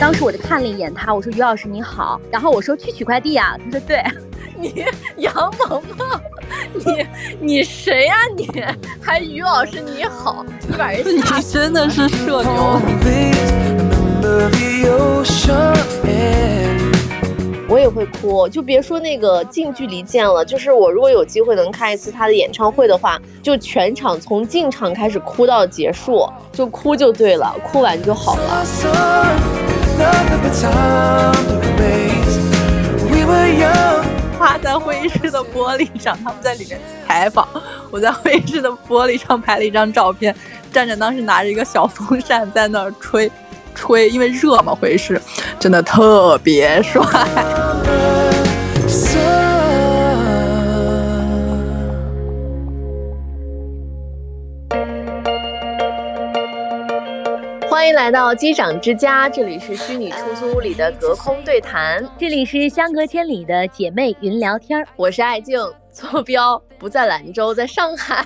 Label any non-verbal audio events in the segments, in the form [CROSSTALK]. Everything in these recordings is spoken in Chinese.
当时我就看了一眼他，我说于老师你好，然后我说去取快递啊，他说对，[LAUGHS] 你杨萌萌，你你谁呀、你还于老师你好，你把人 [LAUGHS] 你真的是社牛。我也会哭，就别说那个近距离见了，就是我如果有机会能看一次他的演唱会的话，就全场从进场开始哭到结束，就哭就对了，哭完就好了。The but time to waste. We were young. 趴在会议室的玻璃上，他们在里面采访，我在会议室的玻璃上拍了一张照片，站着当时拿着一个小风扇在那儿吹，吹，因为热嘛，会议室真的特别帅。欢迎来到机长之家，这里是虚拟出租屋里的隔空对谈，这里是相隔千里的姐妹云聊天儿。我是爱静，坐标不在兰州，在上海。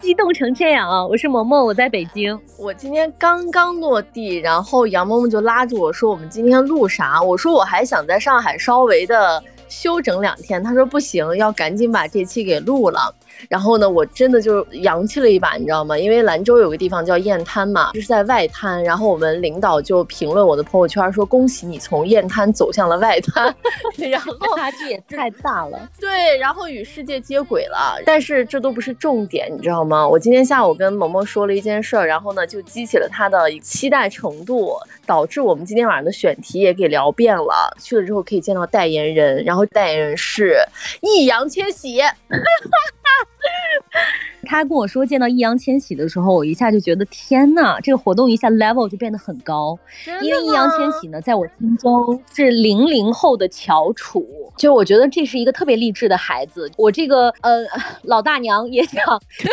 激动成这样啊！我是萌萌，我在北京。我今天刚刚落地，然后杨萌萌就拉住我说：“我们今天录啥？”我说：“我还想在上海稍微的休整两天。”她说：“不行，要赶紧把这期给录了。”然后呢，我真的就洋气了一把，你知道吗？因为兰州有个地方叫雁滩嘛，就是在外滩。然后我们领导就评论我的朋友圈说：“恭喜你从雁滩走向了外滩。[LAUGHS] ”然后差距也太大了。对，然后与世界接轨了。但是这都不是重点，你知道吗？我今天下午跟萌萌说了一件事儿，然后呢就激起了他的期待程度，导致我们今天晚上的选题也给聊遍了。去了之后可以见到代言人，然后代言人是易烊千玺。[LAUGHS] [LAUGHS] 他跟我说见到易烊千玺的时候，我一下就觉得天呐，这个活动一下 level 就变得很高。因为易烊千玺呢，在我心中是零零后的翘楚，就我觉得这是一个特别励志的孩子。我这个呃老大娘也想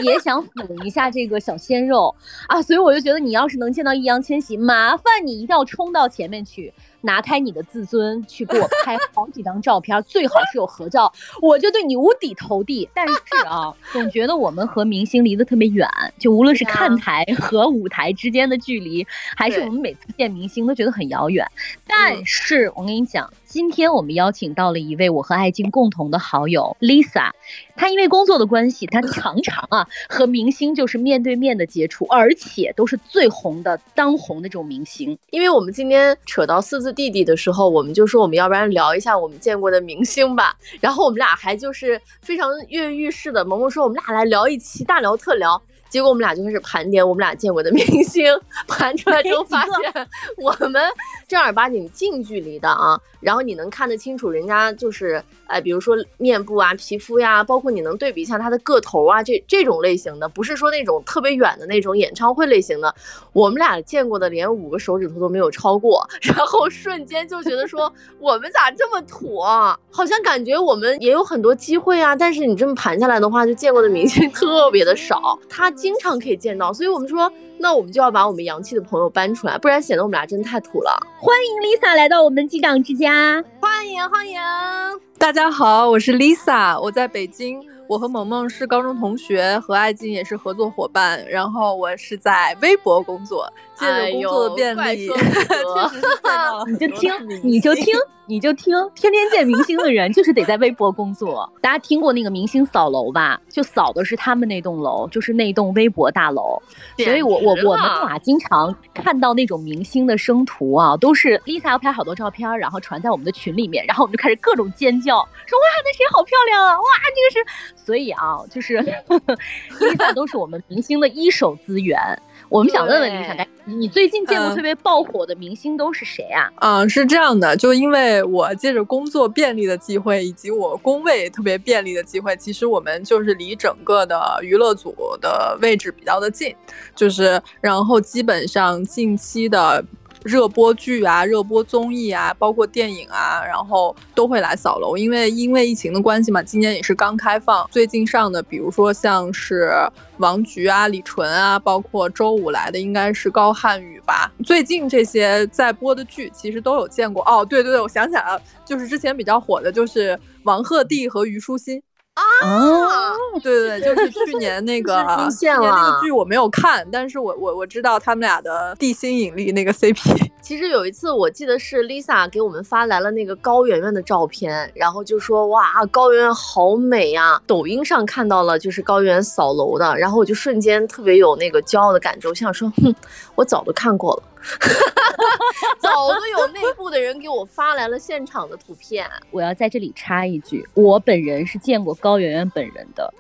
也想抚一下这个小鲜肉啊，所以我就觉得你要是能见到易烊千玺，麻烦你一定要冲到前面去。拿开你的自尊，去给我拍好几张照片，最好是有合照，我就对你五体投地。但是啊，总觉得我们和明星离得特别远，就无论是看台和舞台之间的距离，还是我们每次见明星都觉得很遥远。但是我跟你讲，今天我们邀请到了一位我和爱静共同的好友 Lisa，她因为工作的关系，她常常啊和明星就是面对面的接触，而且都是最红的、当红的这种明星。因为我们今天扯到四字弟弟的时候，我们就说我们要不然聊一下我们见过的明星吧。然后我们俩还就是非常跃跃欲试的，萌萌说我们俩来聊一期大聊特聊。结果我们俩就开始盘点我们俩见过的明星，盘出来之后发现我们正儿八经近距离的啊，然后你能看得清楚人家就是呃，比如说面部啊、皮肤呀，包括你能对比一下他的个头啊，这这种类型的，不是说那种特别远的那种演唱会类型的，我们俩见过的连五个手指头都没有超过，[LAUGHS] 然后瞬间就觉得说我们咋这么土啊？好像感觉我们也有很多机会啊，但是你这么盘下来的话，就见过的明星特别的少，他经常可以见到，所以我们说，那我们就要把我们洋气的朋友搬出来，不然显得我们俩真的太土了。欢迎 Lisa 来到我们机长之家。欢迎欢迎，大家好，我是 Lisa，我在北京。我和萌萌是高中同学，和爱静也是合作伙伴。然后我是在微博工作，借着工作的便利，哎呦怪确实是见到了你就听你就听，你就听，天天见明星的人就是得在微博工作。大家听过那个明星扫楼吧？就扫的是他们那栋楼，就是那栋微博大楼。所以我我我们俩经常看到那种明星的生图啊，都是 Lisa 要拍好多照片，然后传在我们的群里面，然后我们就开始各种尖叫，说哇那谁好漂亮啊，哇这个是，所以啊，就是 Lisa 都是我们明星的一手资源。我们想问问对 Lisa，你最近见过嗯特别爆火的明星都是谁啊？嗯，是这样的，就因为我借着工作便利的机会，以及我工位特别便利的机会，其实我们就是离整个的娱乐组的位置比较的近，就是然后基本上近期的。热播剧啊、热播综艺啊，包括电影啊，然后都会来扫楼，因为因为疫情的关系嘛，今年也是刚开放。最近上的，比如说像是王菊啊、李纯啊，包括周五来的应该是高瀚宇吧。最近这些在播的剧，其实都有见过。哦，对对对，我想起来了，就是之前比较火的，就是王鹤棣和虞书欣。啊，啊，对对对，[LAUGHS] 就是去年那个出现去年那了个剧我没有看，但是我我我知道他们俩的地心引力那个 CP。[LAUGHS] 其实有一次，我记得是 Lisa 给我们发来了那个高圆圆的照片，然后就说哇，高圆圆好美呀、抖音上看到了就是高圆圆扫楼的，然后我就瞬间特别有那个骄傲的感觉，我想说，哼，我早都看过了，[LAUGHS] 早都有内部的人给我发来了现场的图片。我要在这里插一句，我本人是见过高圆圆本人的。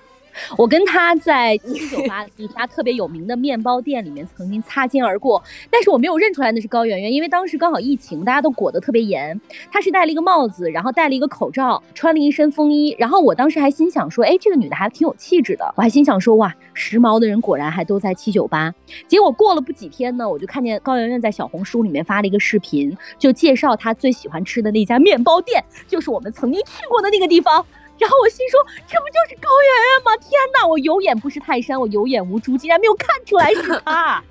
我跟她在七九八一家特别有名的面包店里面曾经擦肩而过，但是我没有认出来那是高圆圆，因为当时刚好疫情，大家都裹得特别严。她是戴了一个帽子，然后戴了一个口罩，穿了一身风衣。然后我当时还心想说，哎，这个女的还挺有气质的。我还心想说，哇，时髦的人果然还都在七九八。结果过了不几天呢，我就看见高圆圆在小红书里面发了一个视频，就介绍她最喜欢吃的那家面包店，就是我们曾经去过的那个地方。然后我心说，这不就是高圆圆吗？天哪，我有眼不识泰山，我有眼无珠，竟然没有看出来是她 [LAUGHS] 啊！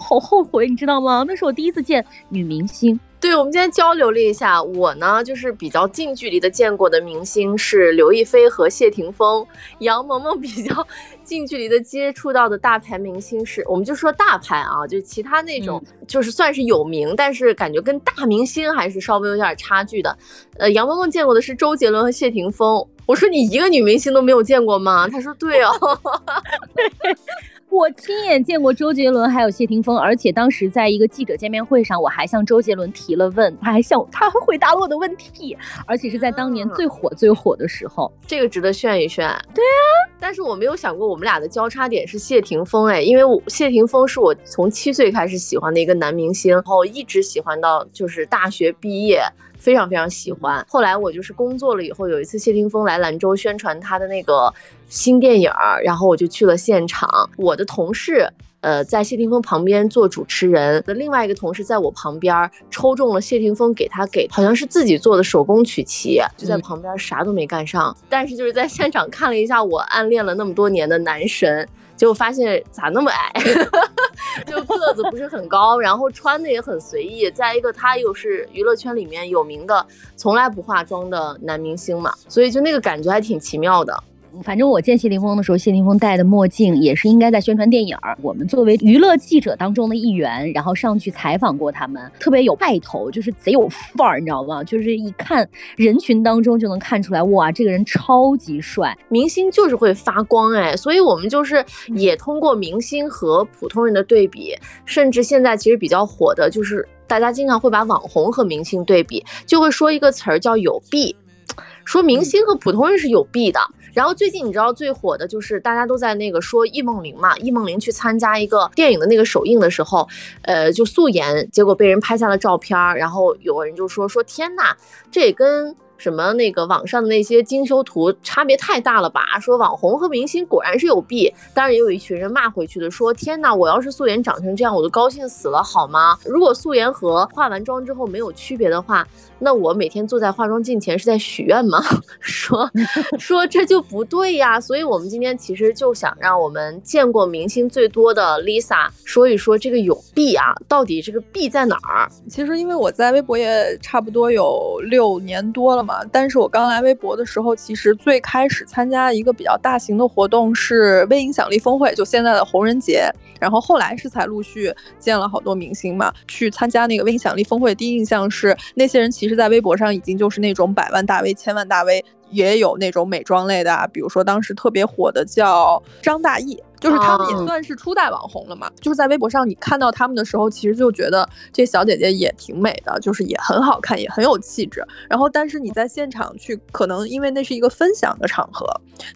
好后悔，你知道吗？那是我第一次见女明星。对，我们今天交流了一下，我呢就是比较近距离的见过的明星是刘亦菲和谢霆锋，杨萌萌 [LAUGHS] 比较近距离的接触到的大牌明星是，我们就说大牌啊，就其他那种、就是算是有名，但是感觉跟大明星还是稍微有点差距的。呃，杨萌萌见过的是周杰伦和谢霆锋，我说你一个女明星都没有见过吗？她说对哦。[LAUGHS] 我亲眼见过周杰伦还有谢霆锋，而且当时在一个记者见面会上，我还向周杰伦提了问，他还向他还回答了我的问题，而且是在当年最火最火的时候。这个值得炫一炫。对啊，但是我没有想过我们俩的交叉点是谢霆锋哎，因为我谢霆锋是我从七岁开始喜欢的一个男明星，然后一直喜欢到就是大学毕业。非常非常喜欢。后来我就是工作了以后，有一次谢霆锋来兰州宣传他的那个新电影儿，然后我就去了现场。我的同事。呃，在谢霆锋旁边做主持人的另外一个同事在我旁边抽中了谢霆锋给他给好像是自己做的手工曲奇，就在嗯旁边啥都没干上，但是就是在现场看了一下我暗恋了那么多年的男神，结果发现咋那么矮，[LAUGHS] 就个子不是很高，然后穿的也很随意。再一个，他又是娱乐圈里面有名的从来不化妆的男明星嘛，所以就那个感觉还挺奇妙的。反正我见谢霆锋的时候，谢霆锋戴的墨镜也是应该在宣传电影儿。我们作为娱乐记者当中的一员，然后上去采访过他们，特别有派头，就是贼有范儿，你知道吗？就是一看人群当中就能看出来，哇，这个人超级帅。明星就是会发光哎，所以我们就是也通过明星和普通人的对比，甚至现在其实比较火的就是大家经常会把网红和明星对比，就会说一个词儿叫有弊，说明星和普通人是有弊的。然后最近你知道最火的就是大家都在那个说易梦玲嘛，易梦玲去参加一个电影的那个首映的时候，呃，就素颜，结果被人拍下了照片儿，然后有人就说说天呐，这也跟什么那个网上的那些精修图差别太大了吧？说网红和明星果然是有弊，当然也有一群人骂回去的，说天呐，我要是素颜长成这样，我都高兴死了好吗？如果素颜和化完妆之后没有区别的话，那我每天坐在化妆镜前是在许愿吗？[LAUGHS] 说 [LAUGHS] 说这就不对呀。所以我们今天其实就想让我们见过明星最多的 Lisa 说一说这个有弊啊，到底这个弊在哪儿？其实因为我在微博也差不多有六年多了嘛，但是我刚来微博的时候，其实最开始参加一个比较大型的活动是微影响力峰会，就现在的红人节。然后后来是才陆续见了好多明星嘛，去参加那个微影响力峰会，第一印象是那些人其实在微博上已经就是那种百万大 V、千万大 V。也有那种美妆类的啊，比如说当时特别火的叫张大奕，就是他们也哦算是初代网红了嘛。就是在微博上你看到他们的时候，其实就觉得这小姐姐也挺美的，就是也很好看，也很有气质。然后，但是你在现场去，可能因为那是一个分享的场合，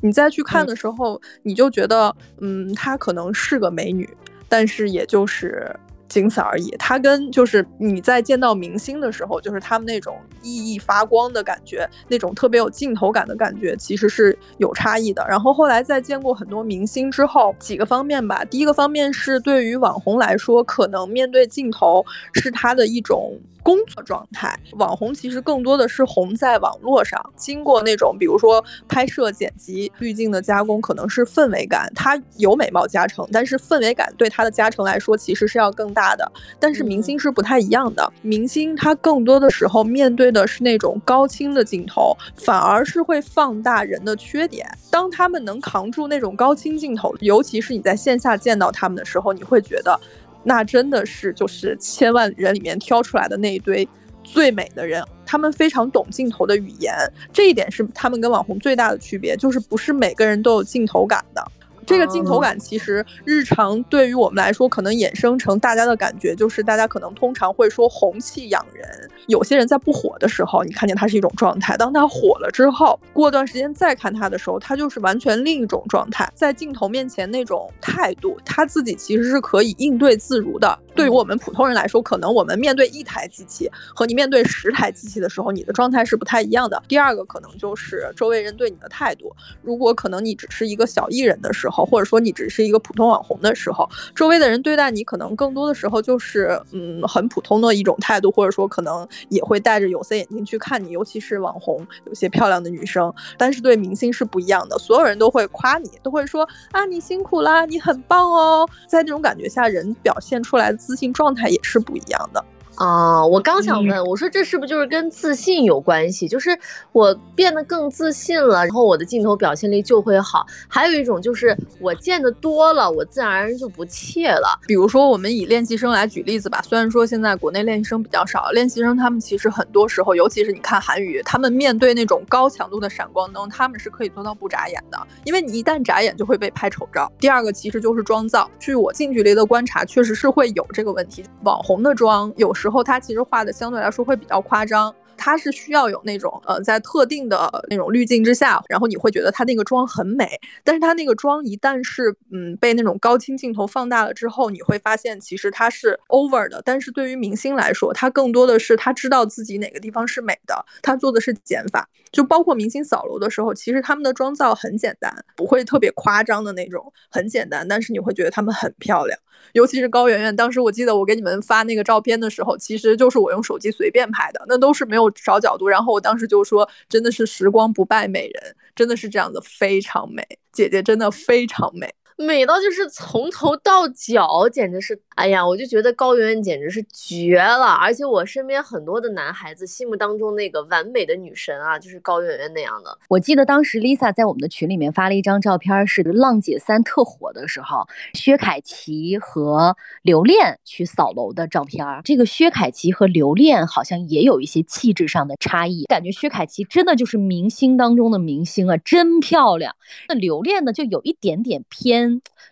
你再去看的时候，你就觉得，嗯，她可能是个美女，但是也就是。仅此而已。她跟就是你在见到明星的时候，就是他们那种熠熠发光的感觉，那种特别有镜头感的感觉，其实是有差异的。然后后来在见过很多明星之后，几个方面吧。第一个方面是对于网红来说，可能面对镜头是他的一种。工作状态，网红其实更多的是红在网络上，经过那种比如说拍摄、剪辑、滤镜的加工，可能是氛围感，它有美貌加成，但是氛围感对它的加成来说，其实是要更大大的。但是明星是不太一样的，明星他更多的时候面对的是那种高清的镜头，反而是会放大人的缺点。当他们能扛住那种高清镜头，尤其是你在线下见到他们的时候，你会觉得，那真的是就是千万人里面挑出来的那一堆最美的人。他们非常懂镜头的语言，这一点是他们跟网红最大的区别，就是不是每个人都有镜头感的。这个镜头感其实日常对于我们来说，可能衍生成大家的感觉，就是大家可能通常会说红气养人。有些人在不火的时候，你看见他是一种状态；当他火了之后，过段时间再看他的时候，他就是完全另一种状态。在镜头面前那种态度，他自己其实是可以应对自如的。对于我们普通人来说，可能我们面对一台机器和你面对十台机器的时候，你的状态是不太一样的。第二个可能就是周围人对你的态度。如果可能你只是一个小艺人的时候，或者说你只是一个普通网红的时候，周围的人对待你可能更多的时候就是嗯很普通的一种态度，或者说可能也会戴着有色眼镜去看你，尤其是网红，有些漂亮的女生。但是对明星是不一样的，所有人都会夸你，都会说啊你辛苦啦，你很棒哦。在那种感觉下，人表现出来自信状态也是不一样的。啊，我刚想问，我说这是不是就是跟自信有关系？就是我变得更自信了，然后我的镜头表现力就会好。还有一种就是我见得多了，我自然而然就不怯了。比如说，我们以练习生来举例子吧。虽然说现在国内练习生比较少，练习生他们其实很多时候，尤其是你看韩语，他们面对那种高强度的闪光灯，他们是可以做到不眨眼的，因为你一旦眨眼就会被拍丑照。第二个其实就是妆造，据我近距离的观察，确实是会有这个问题。网红的妆有时候它其实画的相对来说会比较夸张。它是需要有那种呃，在特定的那种滤镜之下，然后你会觉得它那个妆很美。但是它那个妆一旦是嗯被那种高清镜头放大了之后，你会发现其实它是 over 的。但是对于明星来说，他更多的是他知道自己哪个地方是美的，他做的是减法。就包括明星扫楼的时候，其实他们的妆造很简单，不会特别夸张的那种，很简单。但是你会觉得他们很漂亮，尤其是高圆圆。当时我记得我给你们发那个照片的时候，其实就是我用手机随便拍的，那都是没有。找角度，然后我当时就说，真的是时光不败美人，真的是这样的，非常美，姐姐真的非常美。美到就是从头到脚，简直是，哎呀，我就觉得高圆圆简直是绝了。而且我身边很多的男孩子心目当中那个完美的女神啊，就是高圆圆那样的。我记得当时 Lisa 在我们的群里面发了一张照片，是《浪姐三》特火的时候，薛凯琪和刘恋去扫楼的照片。这个薛凯琪和刘恋好像也有一些气质上的差异，感觉薛凯琪真的就是明星当中的明星啊，真漂亮。那刘恋呢，就有一点点偏。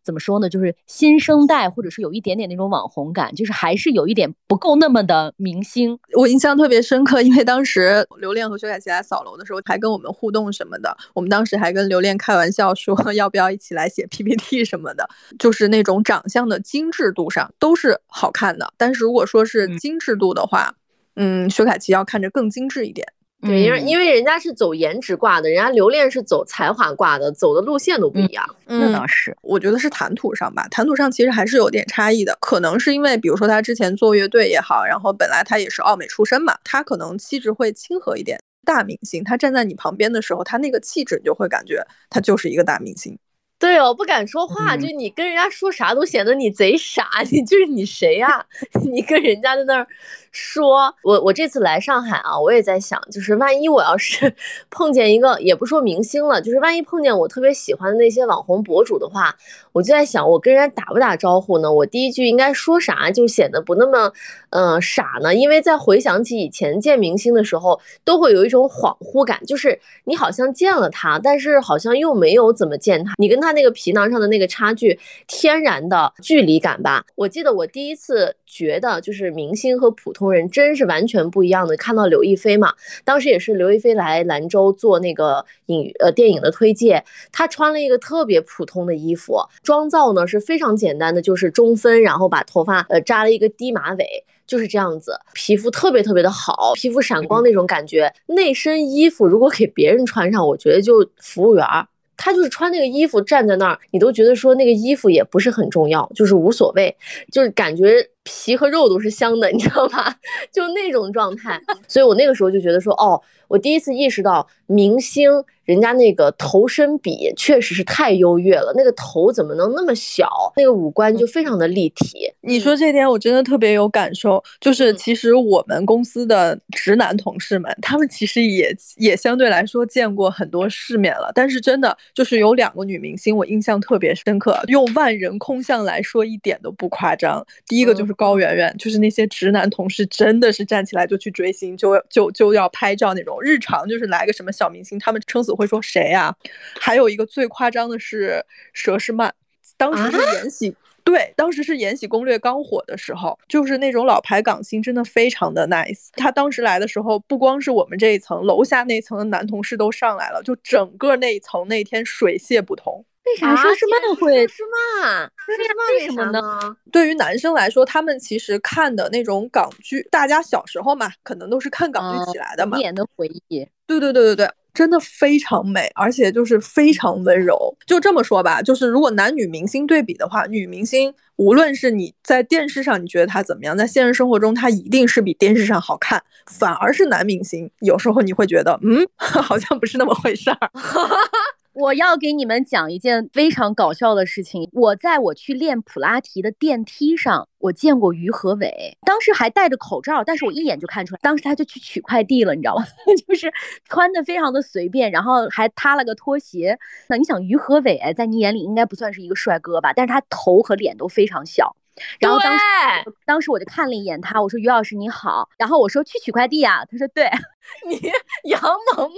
怎么说呢？就是新生代，或者是有一点点那种网红感，就是还是有一点不够那么的明星。我印象特别深刻，因为当时刘恋和薛凯琪来扫楼的时候，还跟我们互动什么的。我们当时还跟刘恋开玩笑说，[LAUGHS] 要不要一起来写 PPT 什么的。就是那种长相的精致度上都是好看的，但是如果说是精致度的话，嗯，薛凯琪要看着更精致一点。对，因为因为人家是走颜值挂的，人家留恋是走才华挂的，走的路线都不一样。那倒是，我觉得是谈吐上吧，谈吐上其实还是有点差异的。可能是因为，比如说他之前做乐队也好，然后本来他也是奥美出身嘛，他可能气质会亲和一点。大明星他站在你旁边的时候，他那个气质你就会感觉他就是一个大明星。对哦，不敢说话，就你跟人家说啥都显得你贼傻，[LAUGHS] 你就是你谁呀？[LAUGHS] 你跟人家在那儿。说我我这次来上海啊，我也在想，就是万一我要是 [LAUGHS] 碰见一个，也不说明星了，就是万一碰见我特别喜欢的那些网红博主的话，我就在想，我跟人家打不打招呼呢？我第一句应该说啥，就显得不那么，嗯，傻呢？因为在回想起以前见明星的时候，都会有一种恍惚感，就是你好像见了他，但是好像又没有怎么见他，你跟他那个皮囊上的那个差距，天然的距离感吧。我记得我第一次觉得，就是明星和普通。人真是完全不一样的。看到刘亦菲嘛，当时也是刘亦菲来兰州做那个影呃电影的推介，她穿了一个特别普通的衣服，妆造呢是非常简单的，就是中分，然后把头发呃扎了一个低马尾，就是这样子，皮肤特别特别的好，皮肤闪光那种感觉。那身衣服如果给别人穿上，我觉得就服务员儿。他就是穿那个衣服站在那儿，你都觉得说那个衣服也不是很重要，就是无所谓，就是感觉皮和肉都是香的，你知道吗？[LAUGHS] 就那种状态。所以我那个时候就觉得说，哦，我第一次意识到明星。人家那个头身比确实是太优越了，那个头怎么能那么小？那个五官就非常的立体。你说这点我真的特别有感受，就是其实我们公司的直男同事们，他们其实也也相对来说见过很多世面了。但是真的就是有两个女明星，我印象特别深刻，用万人空巷来说一点都不夸张。第一个就是高圆圆，就是那些直男同事真的是站起来就去追星，就就就要拍照那种。日常就是来个什么小明星，他们撑死。会说谁呀？还有一个最夸张的是佘诗曼，当时是《延禧》对，当时是《延禧攻略》刚火的时候，就是那种老牌港星，真的非常的 nice。他当时来的时候，不光是我们这一层，楼下那层的男同事都上来了，就整个那一层那天水泄不通。为啥佘诗曼会？佘诗曼，佘诗曼为什么呢？对于男生来说，他们其实看的那种港剧，大家小时候嘛，可能都是看港剧起来的嘛。年的回忆。对对对对对。真的非常美，而且就是非常温柔。就这么说吧，就是如果男女明星对比的话，女明星无论是你在电视上你觉得她怎么样，在现实生活中她一定是比电视上好看。反而是男明星，有时候你会觉得，嗯，[LAUGHS] 好像不是那么回事儿。[LAUGHS] 我要给你们讲一件非常搞笑的事情。我在我去练普拉提的电梯上，我见过于和伟，当时还戴着口罩，但是我一眼就看出来，当时他就去取快递了，你知道吗？[LAUGHS] 就是穿的非常的随便，然后还塌了个拖鞋。那你想，于和伟在你眼里应该不算是一个帅哥吧？但是他头和脸都非常小。然后当时，当时我就看了一眼他，我说于老师你好。然后我说去取快递啊，他说对。[LAUGHS] 你杨萌萌，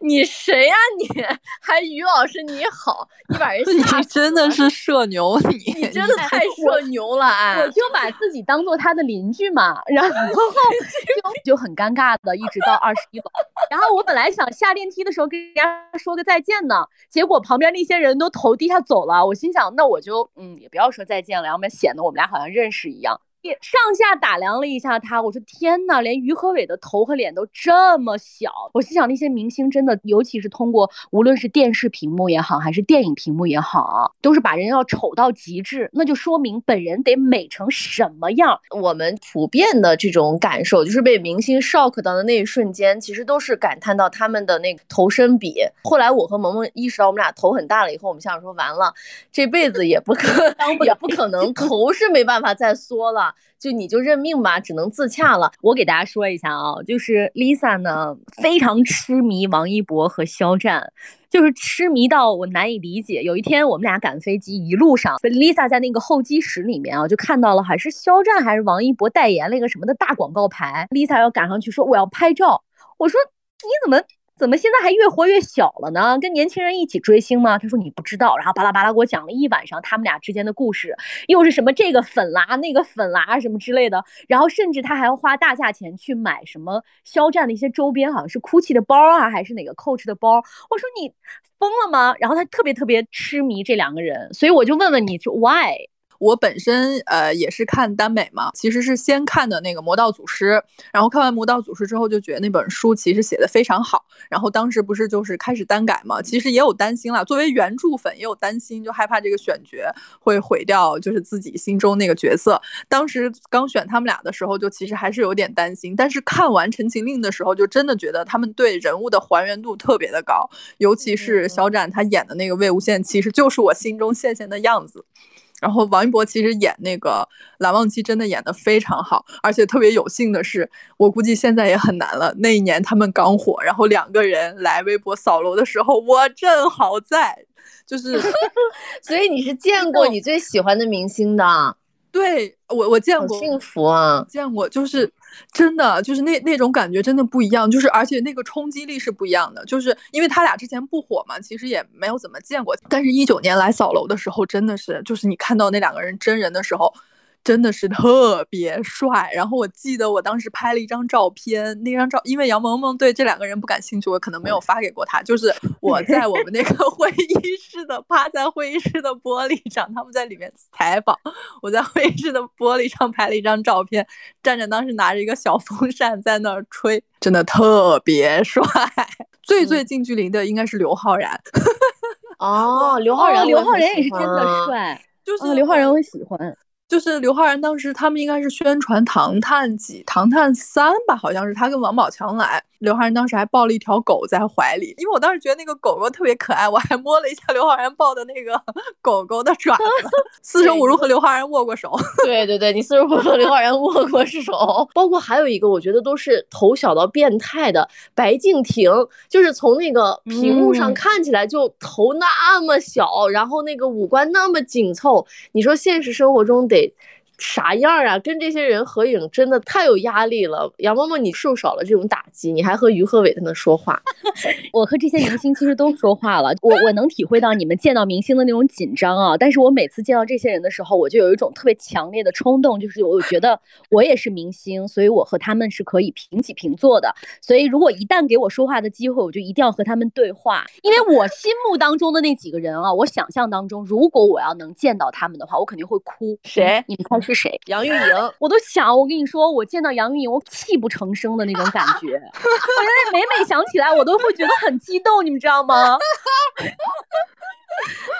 你你谁呀？你 [LAUGHS] 还于老师你好，你把人你真的是社牛，你你真的太社牛了哎！我就把自己当做他的邻居嘛，然后就就很尴尬的，一直到二十一楼。然后我本来想下电梯的时候跟人家说个再见呢，结果旁边那些人都头低下走了。我心想，那我就嗯也不要说再见了，要不然显得我们俩好像认识一样。上下打量了一下他，我说天呐，连于和伟的头和脸都这么小。我心想，那些明星真的，尤其是通过无论是电视屏幕也好，还是电影屏幕也好，都是把人要丑到极致，那就说明本人得美成什么样。我们普遍的这种感受，就是被明星 shock 到的那一瞬间，其实都是感叹到他们的那个头身比。后来我和萌萌意识到我们俩头很大了以后，我们想说完了，这辈子也不可 [LAUGHS] 也不可能 [LAUGHS] 头是没办法再缩了。就你就认命吧，只能自洽了。我给大家说一下啊，就是 Lisa 呢非常痴迷王一博和肖战，就是痴迷到我难以理解。有一天我们俩赶飞机，一路上 Lisa 在那个候机室里面啊，就看到了还是肖战还是王一博代言了一个什么的大广告牌，Lisa 要赶上去说我要拍照，我说你怎么？怎么现在还越活越小了呢？跟年轻人一起追星吗？他说你不知道，然后巴拉巴拉给我讲了一晚上他们俩之间的故事，又是什么这个粉啦那个粉啦什么之类的，然后甚至他还要花大价钱去买什么肖战的一些周边，好像是 GUCCI 的包啊，还是哪个 Coach 的包。我说你疯了吗？然后他特别特别痴迷这两个人，所以我就问问你，就 Why？我本身呃也是看耽美嘛，其实是先看的那个《魔道祖师》，然后看完《魔道祖师》之后就觉得那本书其实写的非常好，然后当时不是就是开始单改嘛，其实也有担心啦，作为原著粉也有担心，就害怕这个选角会毁掉就是自己心中那个角色。当时刚选他们俩的时候，就其实还是有点担心，但是看完《陈情令》的时候，就真的觉得他们对人物的还原度特别的高，尤其是肖战他演的那个魏无羡，其实就是我心中羡羡的样子。然后王一博其实演那个蓝忘机真的演的非常好，而且特别有幸的是，我估计现在也很难了。那一年他们刚火，然后两个人来微博扫楼的时候，我正好在，就是，[LAUGHS] 所以你是见过你最喜欢的明星的。对我，我见过，幸福啊！见过，就是真的，就是那那种感觉真的不一样，就是而且那个冲击力是不一样的，就是因为他俩之前不火嘛，其实也没有怎么见过，但是一九年来扫楼的时候，真的是，就是你看到那两个人真人的时候。真的是特别帅，然后我记得我当时拍了一张照片，那张照因为杨萌萌对这两个人不感兴趣，我可能没有发给过他。就是我在我们那个 [LAUGHS] 会议室的趴在会议室的玻璃上，他们在里面采访，我在会议室的玻璃上拍了一张照片，站着当时拿着一个小风扇在那儿吹，真的特别帅。最最近距离的应该是刘昊然。[LAUGHS] 哦，刘昊然，刘昊然也是真的帅，就是刘昊然我喜欢。就是刘昊然当时他们应该是宣传《唐探几》《唐探三》吧，好像是他跟王宝强来，刘昊然当时还抱了一条狗在怀里，因为我当时觉得那个狗狗特别可爱，我还摸了一下刘昊然抱的那个 [LAUGHS] 狗狗的爪子。四舍五入和刘昊然握过手，[LAUGHS] 对对对，你四舍五入和刘昊然握过手，包括还有一个我觉得都是头小到变态的白敬亭，就是从那个屏幕上看起来就头那么小，然后那个五官那么紧凑，你说现实生活中得。it. 啥样啊？跟这些人合影真的太有压力了。杨萌萌，你受少了这种打击，你还和于和伟在那说话。[LAUGHS] 我和这些明星其实都说话了，我我能体会到你们见到明星的那种紧张啊。但是我每次见到这些人的时候，我就有一种特别强烈的冲动，就是我觉得我也是明星，所以我和他们是可以平起平坐的。所以如果一旦给我说话的机会，我就一定要和他们对话，因为我心目当中的那几个人啊，我想象当中，如果我要能见到他们的话，我肯定会哭。谁？你们猜？是谁？杨钰莹，[LAUGHS] 我都想，我跟你说，我见到杨钰莹，我泣不成声的那种感觉。[LAUGHS] 我现在每每想起来，我都会觉得很激动，你们知道吗？[LAUGHS]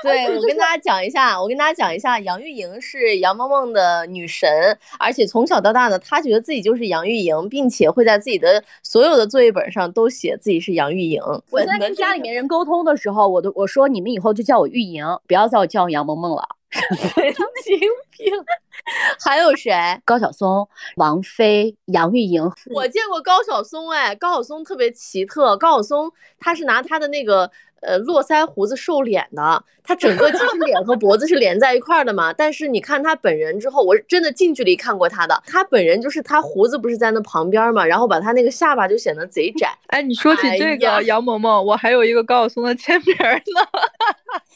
对，我跟大家讲一下，我跟大家讲一下，杨钰莹是杨萌萌的女神，而且从小到大呢，她觉得自己就是杨钰莹，并且会在自己的所有的作业本上都写自己是杨钰莹。我在跟家里面人沟通的时候，我都我说你们以后就叫我钰莹，不要再叫我杨萌萌了。神经病，还有谁？高晓松、王菲、杨钰莹。我见过高晓松，哎，高晓松特别奇特。高晓松他是拿他的那个呃络腮胡子瘦脸的，他整个其实脸和脖子是连在一块儿的嘛。但是你看他本人之后，我真的近距离看过他的，他本人就是他胡子不是在那旁边嘛，然后把他那个下巴就显得贼窄。哎，你说起这个杨萌萌，我还有一个高晓松的签名呢。[LAUGHS]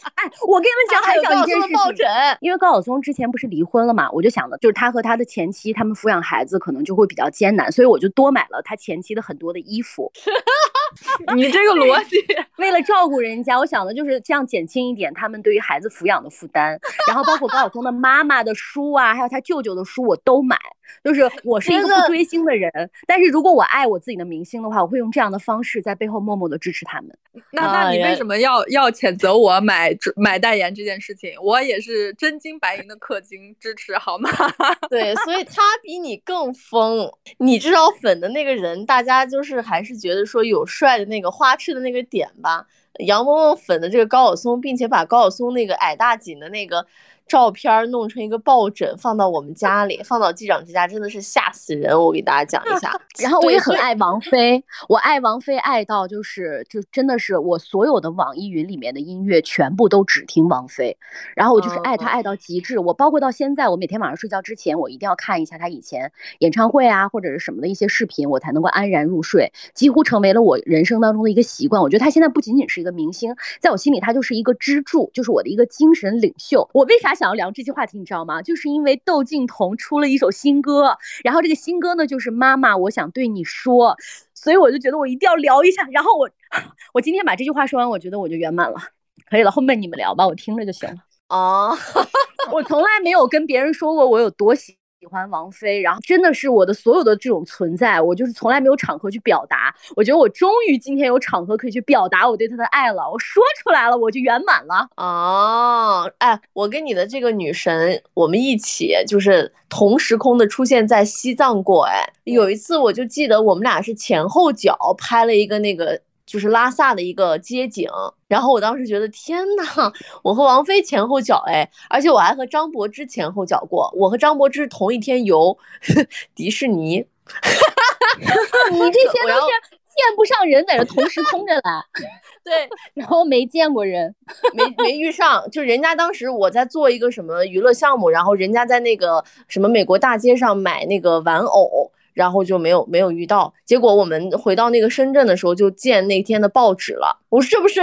哎，我跟你们讲，还有一件事抱枕，因为高晓松之前不是离婚了嘛，我就想的就是他和他的前妻，他们抚养孩子可能就会比较艰难，所以我就多买了他前妻的很多的衣服。[LAUGHS] 你这个逻辑，[LAUGHS] 为了照顾人家，我想的就是这样减轻一点他们对于孩子抚养的负担。然后包括高晓松的妈妈的书啊，还有他舅舅的书，我都买。就是我是一个不追星的人，但是如果我爱我自己的明星的话，我会用这样的方式在背后默默的支持他们。那那你为什么要要谴责我买买代言这件事情？我也是真金白银的氪金支持，好吗？[LAUGHS] 对，所以他比你更疯。你至少粉的那个人，大家就是还是觉得说有帅的那个花痴的那个点吧。杨萌萌粉的这个高晓松，并且把高晓松那个矮大紧的那个。照片弄成一个抱枕放到我们家里，放到机长之家，真的是吓死人！我给大家讲一下。[LAUGHS] 然后我也很爱王菲，我爱王菲爱到就是就真的是我所有的网易云里面的音乐全部都只听王菲，然后我就是爱她爱到极致。我包括到现在，我每天晚上睡觉之前，我一定要看一下她以前演唱会啊或者是什么的一些视频，我才能够安然入睡，几乎成为了我人生当中的一个习惯。我觉得她现在不仅仅是一个明星，在我心里她就是一个支柱，就是我的一个精神领袖。我为啥？想要聊这些话题，你知道吗？就是因为窦靖童出了一首新歌，然后这个新歌呢，就是妈妈，我想对你说，所以我就觉得我一定要聊一下。然后我，[LAUGHS] 我今天把这句话说完，我觉得我就圆满了，可以了。后面你们聊吧，我听着就行了。哦，[LAUGHS] 我从来没有跟别人说过我有多喜。喜欢王菲，然后真的是我的所有的这种存在，我就是从来没有场合去表达。我觉得我终于今天有场合可以去表达我对她的爱了，我说出来了，我就圆满了。哦，哎，我跟你的这个女神，我们一起就是同时空的出现在西藏过。哎，有一次我就记得我们俩是前后脚拍了一个那个。就是拉萨的一个街景，然后我当时觉得天呐，我和王菲前后脚哎，而且我还和张柏芝前后脚过，我和张柏芝同一天游 [LAUGHS] 迪士尼，[LAUGHS] 你这。些都是见不上人，在这同时空着来，[LAUGHS] 对，然后没见过人，没没遇上，就人家当时我在做一个什么娱乐项目，然后人家在那个什么美国大街上买那个玩偶。然后就没有没有遇到，结果我们回到那个深圳的时候就见那天的报纸了。我说这不是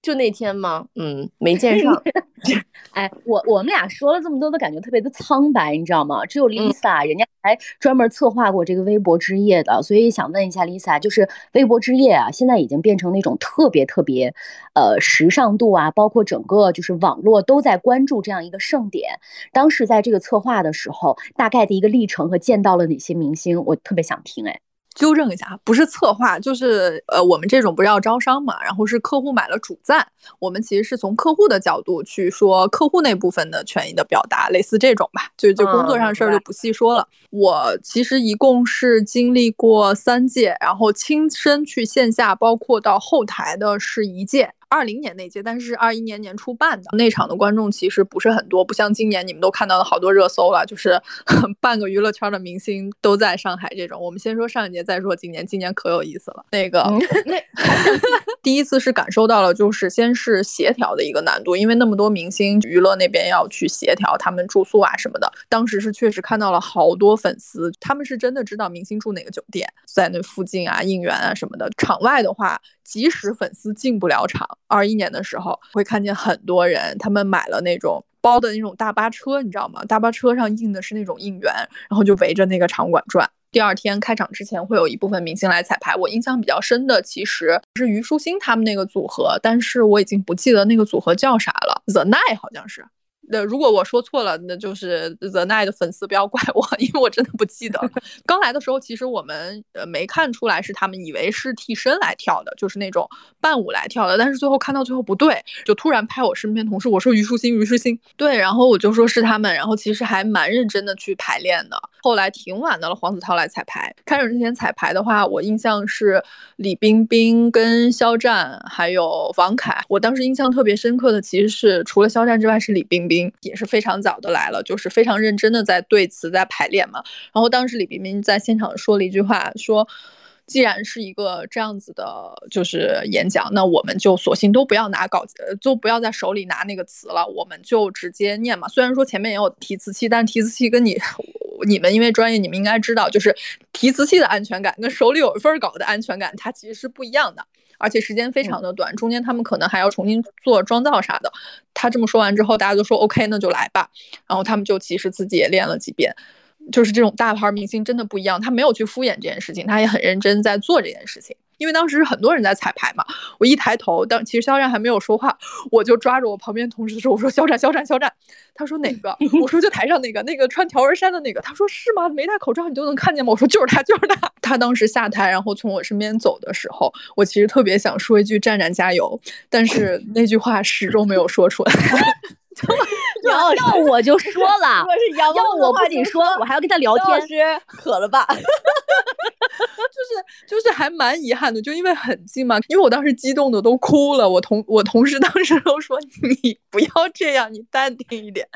就那天吗？嗯，没见上。[LAUGHS] [LAUGHS] 哎，我我们俩说了这么多，都感觉特别的苍白，你知道吗？只有 Lisa，人家还专门策划过这个微博之夜的，所以想问一下 Lisa，就是微博之夜啊，现在已经变成那种特别特别，呃，时尚度啊，包括整个就是网络都在关注这样一个盛典。当时在这个策划的时候，大概的一个历程和见到了哪些明星，我特别想听。哎，纠正一下，不是策划，就是呃，我们这种不是要招商嘛，然后是客户买了主赞，我们其实是从客户的角度去说客户那部分的权益的表达，类似这种吧，就就工作上事儿就不细说了。我其实一共是经历过三届，然后亲身去线下，包括到后台的是一届。二零年那届，但是二一年年初办的那场的观众其实不是很多，不像今年你们都看到了好多热搜了，就是 [LAUGHS] 半个娱乐圈的明星都在上海这种。我们先说上一届，再说今年，今年可有意思了。那个那 [LAUGHS] [LAUGHS] 第一次是感受到了，就是先是协调的一个难度，因为那么多明星娱乐那边要去协调他们住宿啊什么的。当时是确实看到了好多粉丝，他们是真的知道明星住哪个酒店，在那附近啊应援啊什么的。场外的话。即使粉丝进不了场，二一年的时候会看见很多人，他们买了那种包的那种大巴车，你知道吗？大巴车上印的是那种应援，然后就围着那个场馆转。第二天开场之前会有一部分明星来彩排，我印象比较深的其实是虞书欣他们那个组合，但是我已经不记得那个组合叫啥了，The Night 好像是。那如果我说错了，那就是 The Night 的粉丝不要怪我，因为我真的不记得。刚来的时候，其实我们呃没看出来是他们，以为是替身来跳的，就是那种伴舞来跳的。但是最后看到最后不对，就突然拍我身边同事，我说虞书欣，虞书欣，对，然后我就说是他们，然后其实还蛮认真的去排练的。后来挺晚的了，黄子韬来彩排。开始之前彩排的话，我印象是李冰冰跟肖战还有王凯。我当时印象特别深刻的其实是除了肖战之外是李冰冰。也是非常早的来了，就是非常认真的在对词在排练嘛。然后当时李冰冰在现场说了一句话，说既然是一个这样子的，就是演讲，那我们就索性都不要拿稿子，就不要在手里拿那个词了，我们就直接念嘛。虽然说前面也有提词器，但提词器跟你你们因为专业，你们应该知道，就是提词器的安全感跟手里有一份稿的安全感，它其实是不一样的。而且时间非常的短，中间他们可能还要重新做妆造啥的。他这么说完之后，大家都说 OK，那就来吧。然后他们就其实自己也练了几遍。就是这种大牌明星真的不一样，他没有去敷衍这件事情，他也很认真在做这件事情。因为当时很多人在彩排嘛，我一抬头，当其实肖战还没有说话，我就抓着我旁边同事说：“我说肖战，肖战，肖战。”他说哪个？[LAUGHS] 我说就台上那个，那个穿条纹衫的那个。他说是吗？没戴口罩你都能看见吗？我说就是他，就是他。他当时下台，然后从我身边走的时候，我其实特别想说一句“战战加油”，但是 [LAUGHS] 那句话始终没有说出来。[LAUGHS] 要要我就说了，要我不仅说，我还要跟他聊天。渴了吧？[LAUGHS] 就是就是还蛮遗憾的，就因为很近嘛。因为我当时激动的都哭了，我同我同事当时都说 [LAUGHS] 你不要这样，你淡定一点。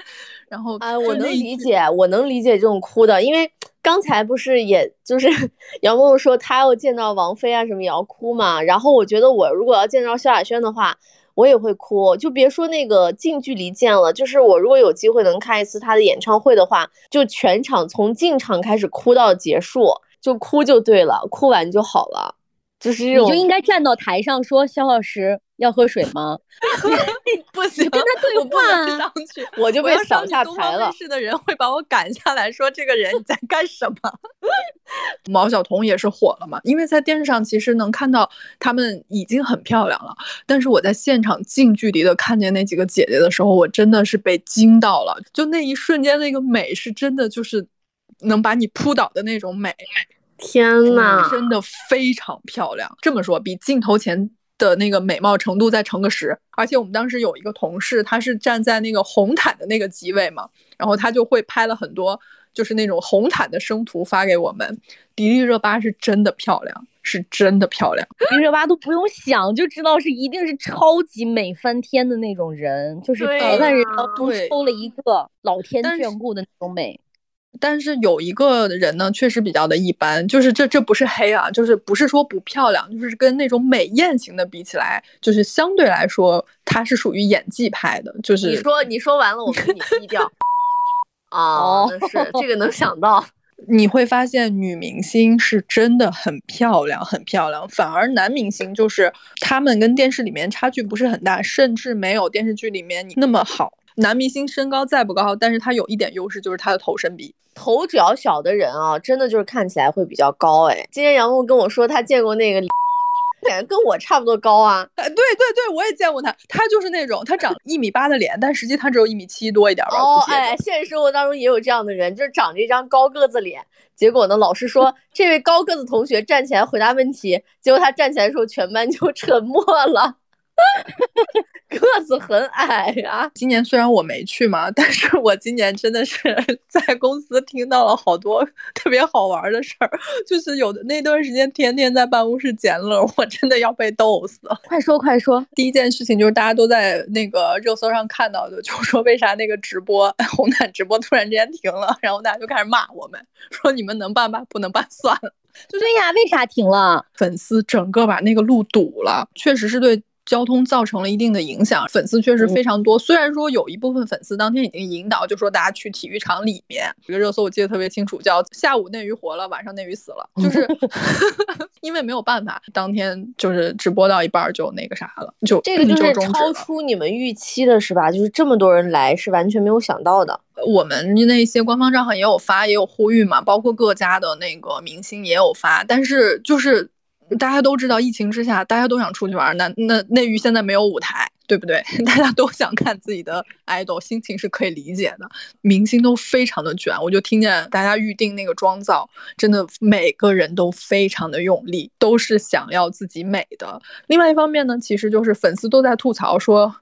然后啊，我能理解，我能理解这种哭的，因为刚才不是也就是 [LAUGHS] 杨梦说她要见到王菲啊什么也要哭嘛。然后我觉得我如果要见到萧亚轩的话。我也会哭，就别说那个近距离见了，就是我如果有机会能看一次他的演唱会的话，就全场从进场开始哭到结束，就哭就对了，哭完就好了，就是。你就应该站到台上说肖老师。要喝水吗？[LAUGHS] 不行，跟他对话上去，我就被扫下台了。是的人会把我赶下来说：“这个人你在干什么？” [LAUGHS] 毛晓彤也是火了嘛，因为在电视上其实能看到她们已经很漂亮了，但是我在现场近距离的看见那几个姐姐的时候，我真的是被惊到了。就那一瞬间，那个美是真的，就是能把你扑倒的那种美。天呐，真的非常漂亮。这么说，比镜头前。的那个美貌程度再乘个十，而且我们当时有一个同事，他是站在那个红毯的那个机位嘛，然后他就会拍了很多就是那种红毯的生图发给我们。迪丽热巴是真的漂亮，是真的漂亮。迪丽热巴都不用想就知道是一定是超级美翻天的那种人，就是百万人都抽了一个老天眷顾的那种美。但是有一个人呢，确实比较的一般，就是这这不是黑啊，就是不是说不漂亮，就是跟那种美艳型的比起来，就是相对来说，她是属于演技派的。就是你说你说完了，我给你 [LAUGHS] 低调。哦，是这个能想到。[LAUGHS] 你会发现女明星是真的很漂亮，很漂亮，反而男明星就是他们跟电视里面差距不是很大，甚至没有电视剧里面你那么好。男明星身高再不高，但是他有一点优势，就是他的头身比。头脚小的人啊，真的就是看起来会比较高。哎，今天杨木跟我说他见过那个，脸跟我差不多高啊。哎，[LAUGHS] 对对对，我也见过他，他就是那种他长一米八的脸，但实际他只有一米七多一点吧。哦，哎，现实生活当中也有这样的人，就是长着一张高个子脸，结果呢，老师说 [LAUGHS] 这位高个子同学站起来回答问题，结果他站起来的时候，全班就 [LAUGHS] 沉默了。[LAUGHS] 个子很矮呀、今年虽然我没去嘛，但是我今年真的是 [LAUGHS] 在公司听到了好多 [LAUGHS] 特别好玩的事儿，就是有的那段时间天天在办公室捡乐，我真的要被逗死了。快说快说，第一件事情就是大家都在那个热搜上看到的，就是说为啥那个直播红毯直播突然之间停了，然后大家就开始骂我们，说你们能办吧，不能办算了。对呀，为啥停了？粉丝整个把那个路堵了，确实是对交通造成了一定的影响。粉丝确实非常多，虽然说有一部分粉丝当天已经引导，就说大家去体育场里面。这个热搜我记得特别清楚，叫“下午内娱活了，晚上内娱死了”，就是 [LAUGHS] [LAUGHS] 因为没有办法，当天就是直播到一半儿就那个啥了，就这个就是超出你们预期的，是吧？就是这么多人来，是完全没有想到的。我们那些官方账号也有发，也有呼吁嘛，包括各家的那个明星也有发，但是就是大家都知道，疫情之下大家都想出去玩儿，那那内娱现在没有舞台，对不对？[LAUGHS] 大家都想看自己的 idol，心情是可以理解的。明星都非常的卷，我就听见大家预定那个妆造，真的每个人都非常的用力，都是想要自己美的。另外一方面呢，其实就是粉丝都在吐槽说。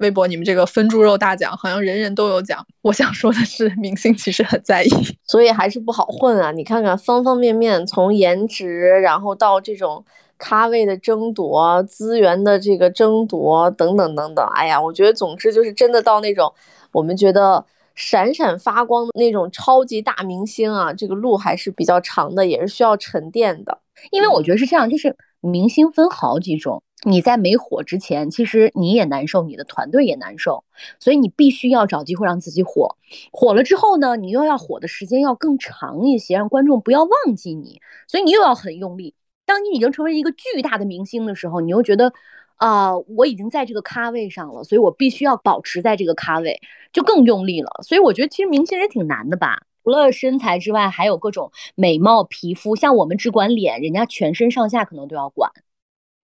微博，你们这个分猪肉大奖好像人人都有奖。我想说的是，明星其实很在意。[LAUGHS] 所以还是不好混啊！你看看方方面面，从颜值，然后到这种咖位的争夺、资源的这个争夺等等等等。哎呀，我觉得总之就是真的到那种我们觉得闪闪发光的那种超级大明星啊，这个路还是比较长的，也是需要沉淀的。因为我觉得是这样，就是明星分好几种。你在没火之前，其实你也难受，你的团队也难受，所以你必须要找机会让自己火。火了之后呢，你又要火的时间要更长一些，让观众不要忘记你，所以你又要很用力。当你已经成为一个巨大的明星的时候，你又觉得啊、我已经在这个咖位上了，所以我必须要保持在这个咖位，就更用力了。所以我觉得其实明星也挺难的吧。除了身材之外，还有各种美貌、皮肤。像我们只管脸，人家全身上下可能都要管。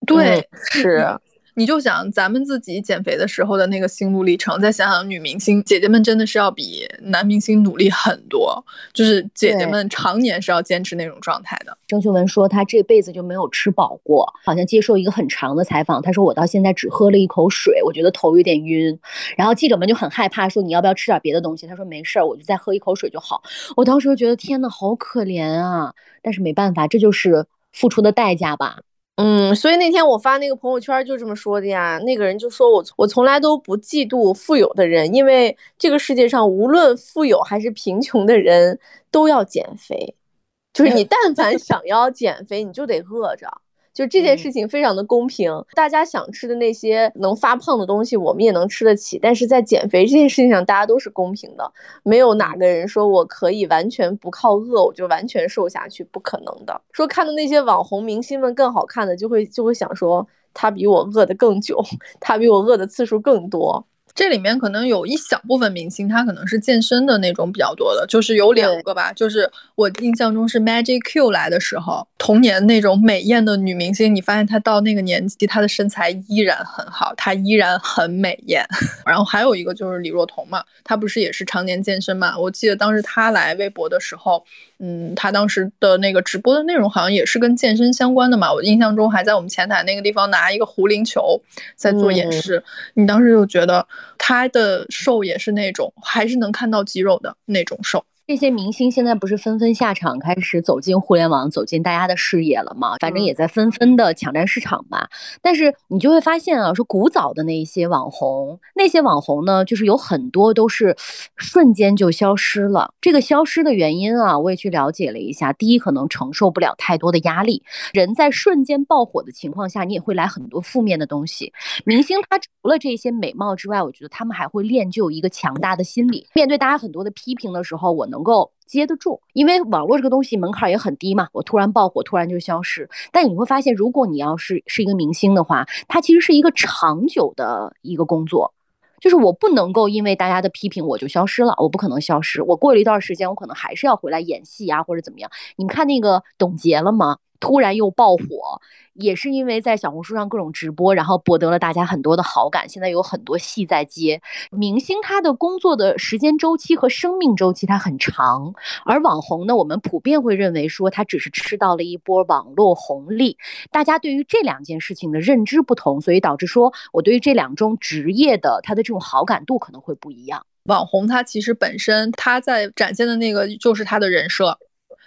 对，嗯是你就想咱们自己减肥的时候的那个心路历程，再想想女明星姐姐们真的是要比男明星努力很多，就是姐姐们常年是要坚持那种状态的。郑秀文说她这辈子就没有吃饱过，好像接受一个很长的采访，她说我到现在只喝了一口水，我觉得头有点晕。然后记者们就很害怕，说你要不要吃点别的东西？她说没事儿，我就再喝一口水就好。我当时就觉得天呐，好可怜啊！但是没办法，这就是付出的代价吧。嗯，所以那天我发那个朋友圈就这么说的呀。那个人就说我我从来都不嫉妒富有的人，因为这个世界上无论富有还是贫穷的人都要减肥，就是你但凡想要减肥，你就得饿着。就这件事情非常的公平，大家想吃的那些能发胖的东西，我们也能吃得起。但是在减肥这件事情上，大家都是公平的，没有哪个人说我可以完全不靠饿，我就完全瘦下去，不可能的。说看到那些网红明星们更好看的，就会就会想说，他比我饿的更久，[LAUGHS] 他比我饿的次数更多。这里面可能有一小部分明星，他可能是健身的那种比较多的，就是有两个吧，就是我印象中是 Magic Q 来的时候，童年那种美艳的女明星，你发现她到那个年纪，她的身材依然很好，她依然很美艳。[LAUGHS] 然后还有一个就是李若彤嘛，她不是也是常年健身嘛？我记得当时她来微博的时候，嗯，他当时的那个直播的内容好像也是跟健身相关的嘛。我印象中还在我们前台那个地方拿一个壶铃球在做演示，你当时就觉得。他的瘦也是那种，还是能看到肌肉的那种瘦。这些明星现在不是纷纷下场，开始走进互联网，走进大家的视野了吗？反正也在纷纷的抢占市场吧。但是你就会发现啊，说古早的那一些网红，那些网红呢，就是有很多都是瞬间就消失了。这个消失的原因啊，我也去了解了一下。第一，可能承受不了太多的压力。人在瞬间爆火的情况下，你也会来很多负面的东西。明星他除了这些美貌之外，我觉得他们还会练就一个强大的心理，面对大家很多的批评的时候，我能能够接得住。因为网络这个东西门槛也很低嘛，我突然爆火，突然就消失。但你会发现，如果你要是是一个明星的话，它其实是一个长久的一个工作。就是我不能够因为大家的批评我就消失了，我不可能消失。我过了一段时间，我可能还是要回来演戏啊，或者怎么样。你们看那个董洁了吗？突然又爆火，也是因为在小红书上各种直播，然后博得了大家很多的好感。现在有很多戏在接。明星他的工作的时间周期和生命周期它很长，而网红呢，我们普遍会认为说他只是吃到了一波网络红利。大家对于这两件事情的认知不同，所以导致说我对于这两种职业的他的这种好感度可能会不一样。网红他其实本身他在展现的那个就是他的人设。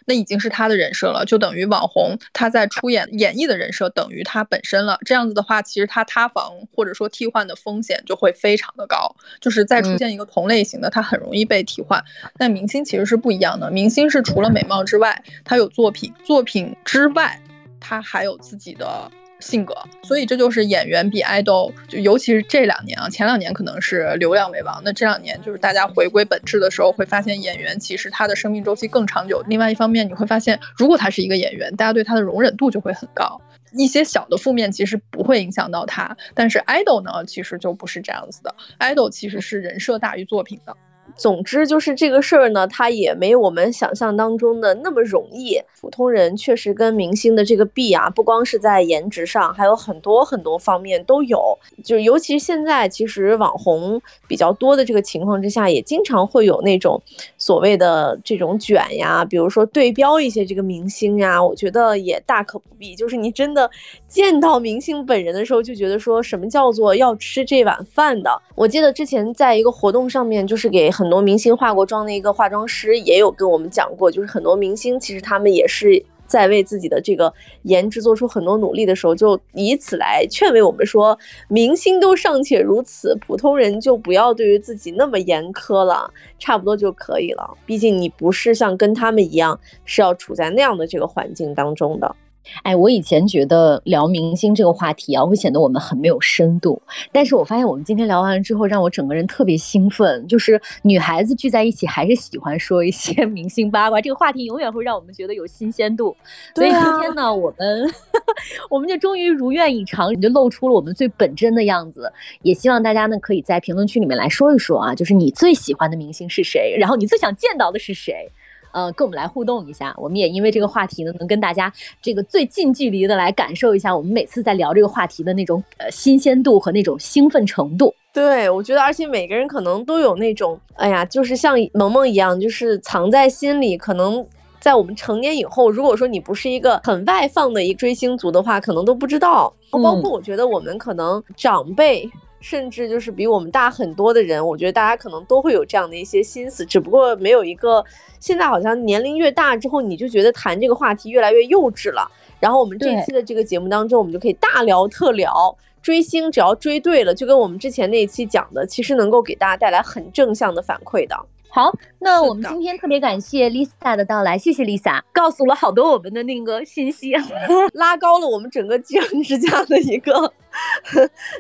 那已经是他的人设了，就等于网红他在出演演绎的人设等于他本身了。这样子的话，其实他塌房或者说替换的风险就会非常的高。就是再出现一个同类型的，他很容易被替换。但明星其实是不一样的，明星是除了美貌之外，他有作品，作品之外，他还有自己的。性格，所以这就是演员比爱豆，就尤其是这两年啊，前两年可能是流量为王，那这两年就是大家回归本质的时候，会发现演员其实他的生命周期更长久。另外一方面，你会发现，如果他是一个演员，大家对他的容忍度就会很高，一些小的负面其实不会影响到他。但是 idol 呢，其实就不是这样子的，idol 其实是人设大于作品的。总之就是这个事儿呢，它也没有我们想象当中的那么容易。普通人确实跟明星的这个比啊，不光是在颜值上，还有很多很多方面都有。就是尤其现在，其实网红比较多的这个情况之下，也经常会有那种所谓的这种卷呀，比如说对标一些这个明星呀，我觉得也大可不必。就是你真的见到明星本人的时候，就觉得说什么叫做要吃这碗饭的。我记得之前在一个活动上面，就是给很多明星化过妆的一个化妆师也有跟我们讲过，就是很多明星其实他们也是在为自己的这个颜值做出很多努力的时候，就以此来劝慰我们说，明星都尚且如此，普通人就不要对于自己那么严苛了，差不多就可以了。毕竟你不是像跟他们一样是要处在那样的这个环境当中的。哎，我以前觉得聊明星这个话题啊，会显得我们很没有深度。但是我发现我们今天聊完了之后，让我整个人特别兴奋。就是女孩子聚在一起，还是喜欢说一些 [LAUGHS] 明星八卦，这个话题永远会让我们觉得有新鲜度。所以今天呢，我们 [LAUGHS] 我们就终于如愿以偿，你就露出了我们最本真的样子。也希望大家呢，可以在评论区里面来说一说啊，就是你最喜欢的明星是谁，然后你最想见到的是谁。呃，跟我们来互动一下，我们也因为这个话题呢，能跟大家这个最近距离的来感受一下，我们每次在聊这个话题的那种呃新鲜度和那种兴奋程度。对，我觉得，而且每个人可能都有那种，哎呀，就是像萌萌一样，就是藏在心里。可能在我们成年以后，如果说你不是一个很外放的一追星族的话，可能都不知道。包括我觉得我们可能长辈。甚至就是比我们大很多的人，我觉得大家可能都会有这样的一些心思，只不过没有一个。现在好像年龄越大之后，你就觉得谈这个话题越来越幼稚了。然后我们这期的这个节目当中，我们就可以大聊特聊追星，只要追对了，就跟我们之前那一期讲的，其实能够给大家带来很正向的反馈的。好，那我们今天特别感谢 Lisa 的到来，谢谢 Lisa，告诉了好多我们的那个信息，[LAUGHS] 拉高了我们整个吉人之家的一个，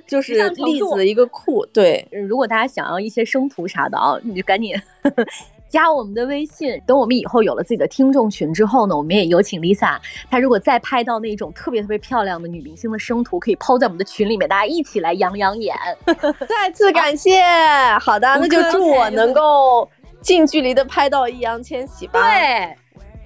就是例子的一个库。对，如果大家想要一些生图啥的啊，你就赶紧 [LAUGHS] 加我们的微信。等我们以后有了自己的听众群之后呢，我们也有请 Lisa，她如果再拍到那种特别特别漂亮的女明星的生图，可以抛在我们的群里面，大家一起来养养眼。[LAUGHS] 再次感谢，好的，那就祝我能够。近距离的拍到易烊千玺吧，对，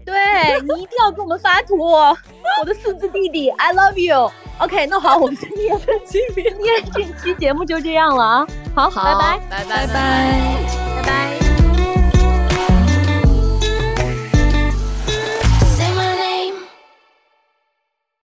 对 [LAUGHS] 你一定要给我们发图，我的四字弟弟，I love you。OK，那好，我们今天今天这期节目就这样了啊，好，好，拜。拜，拜。拜拜。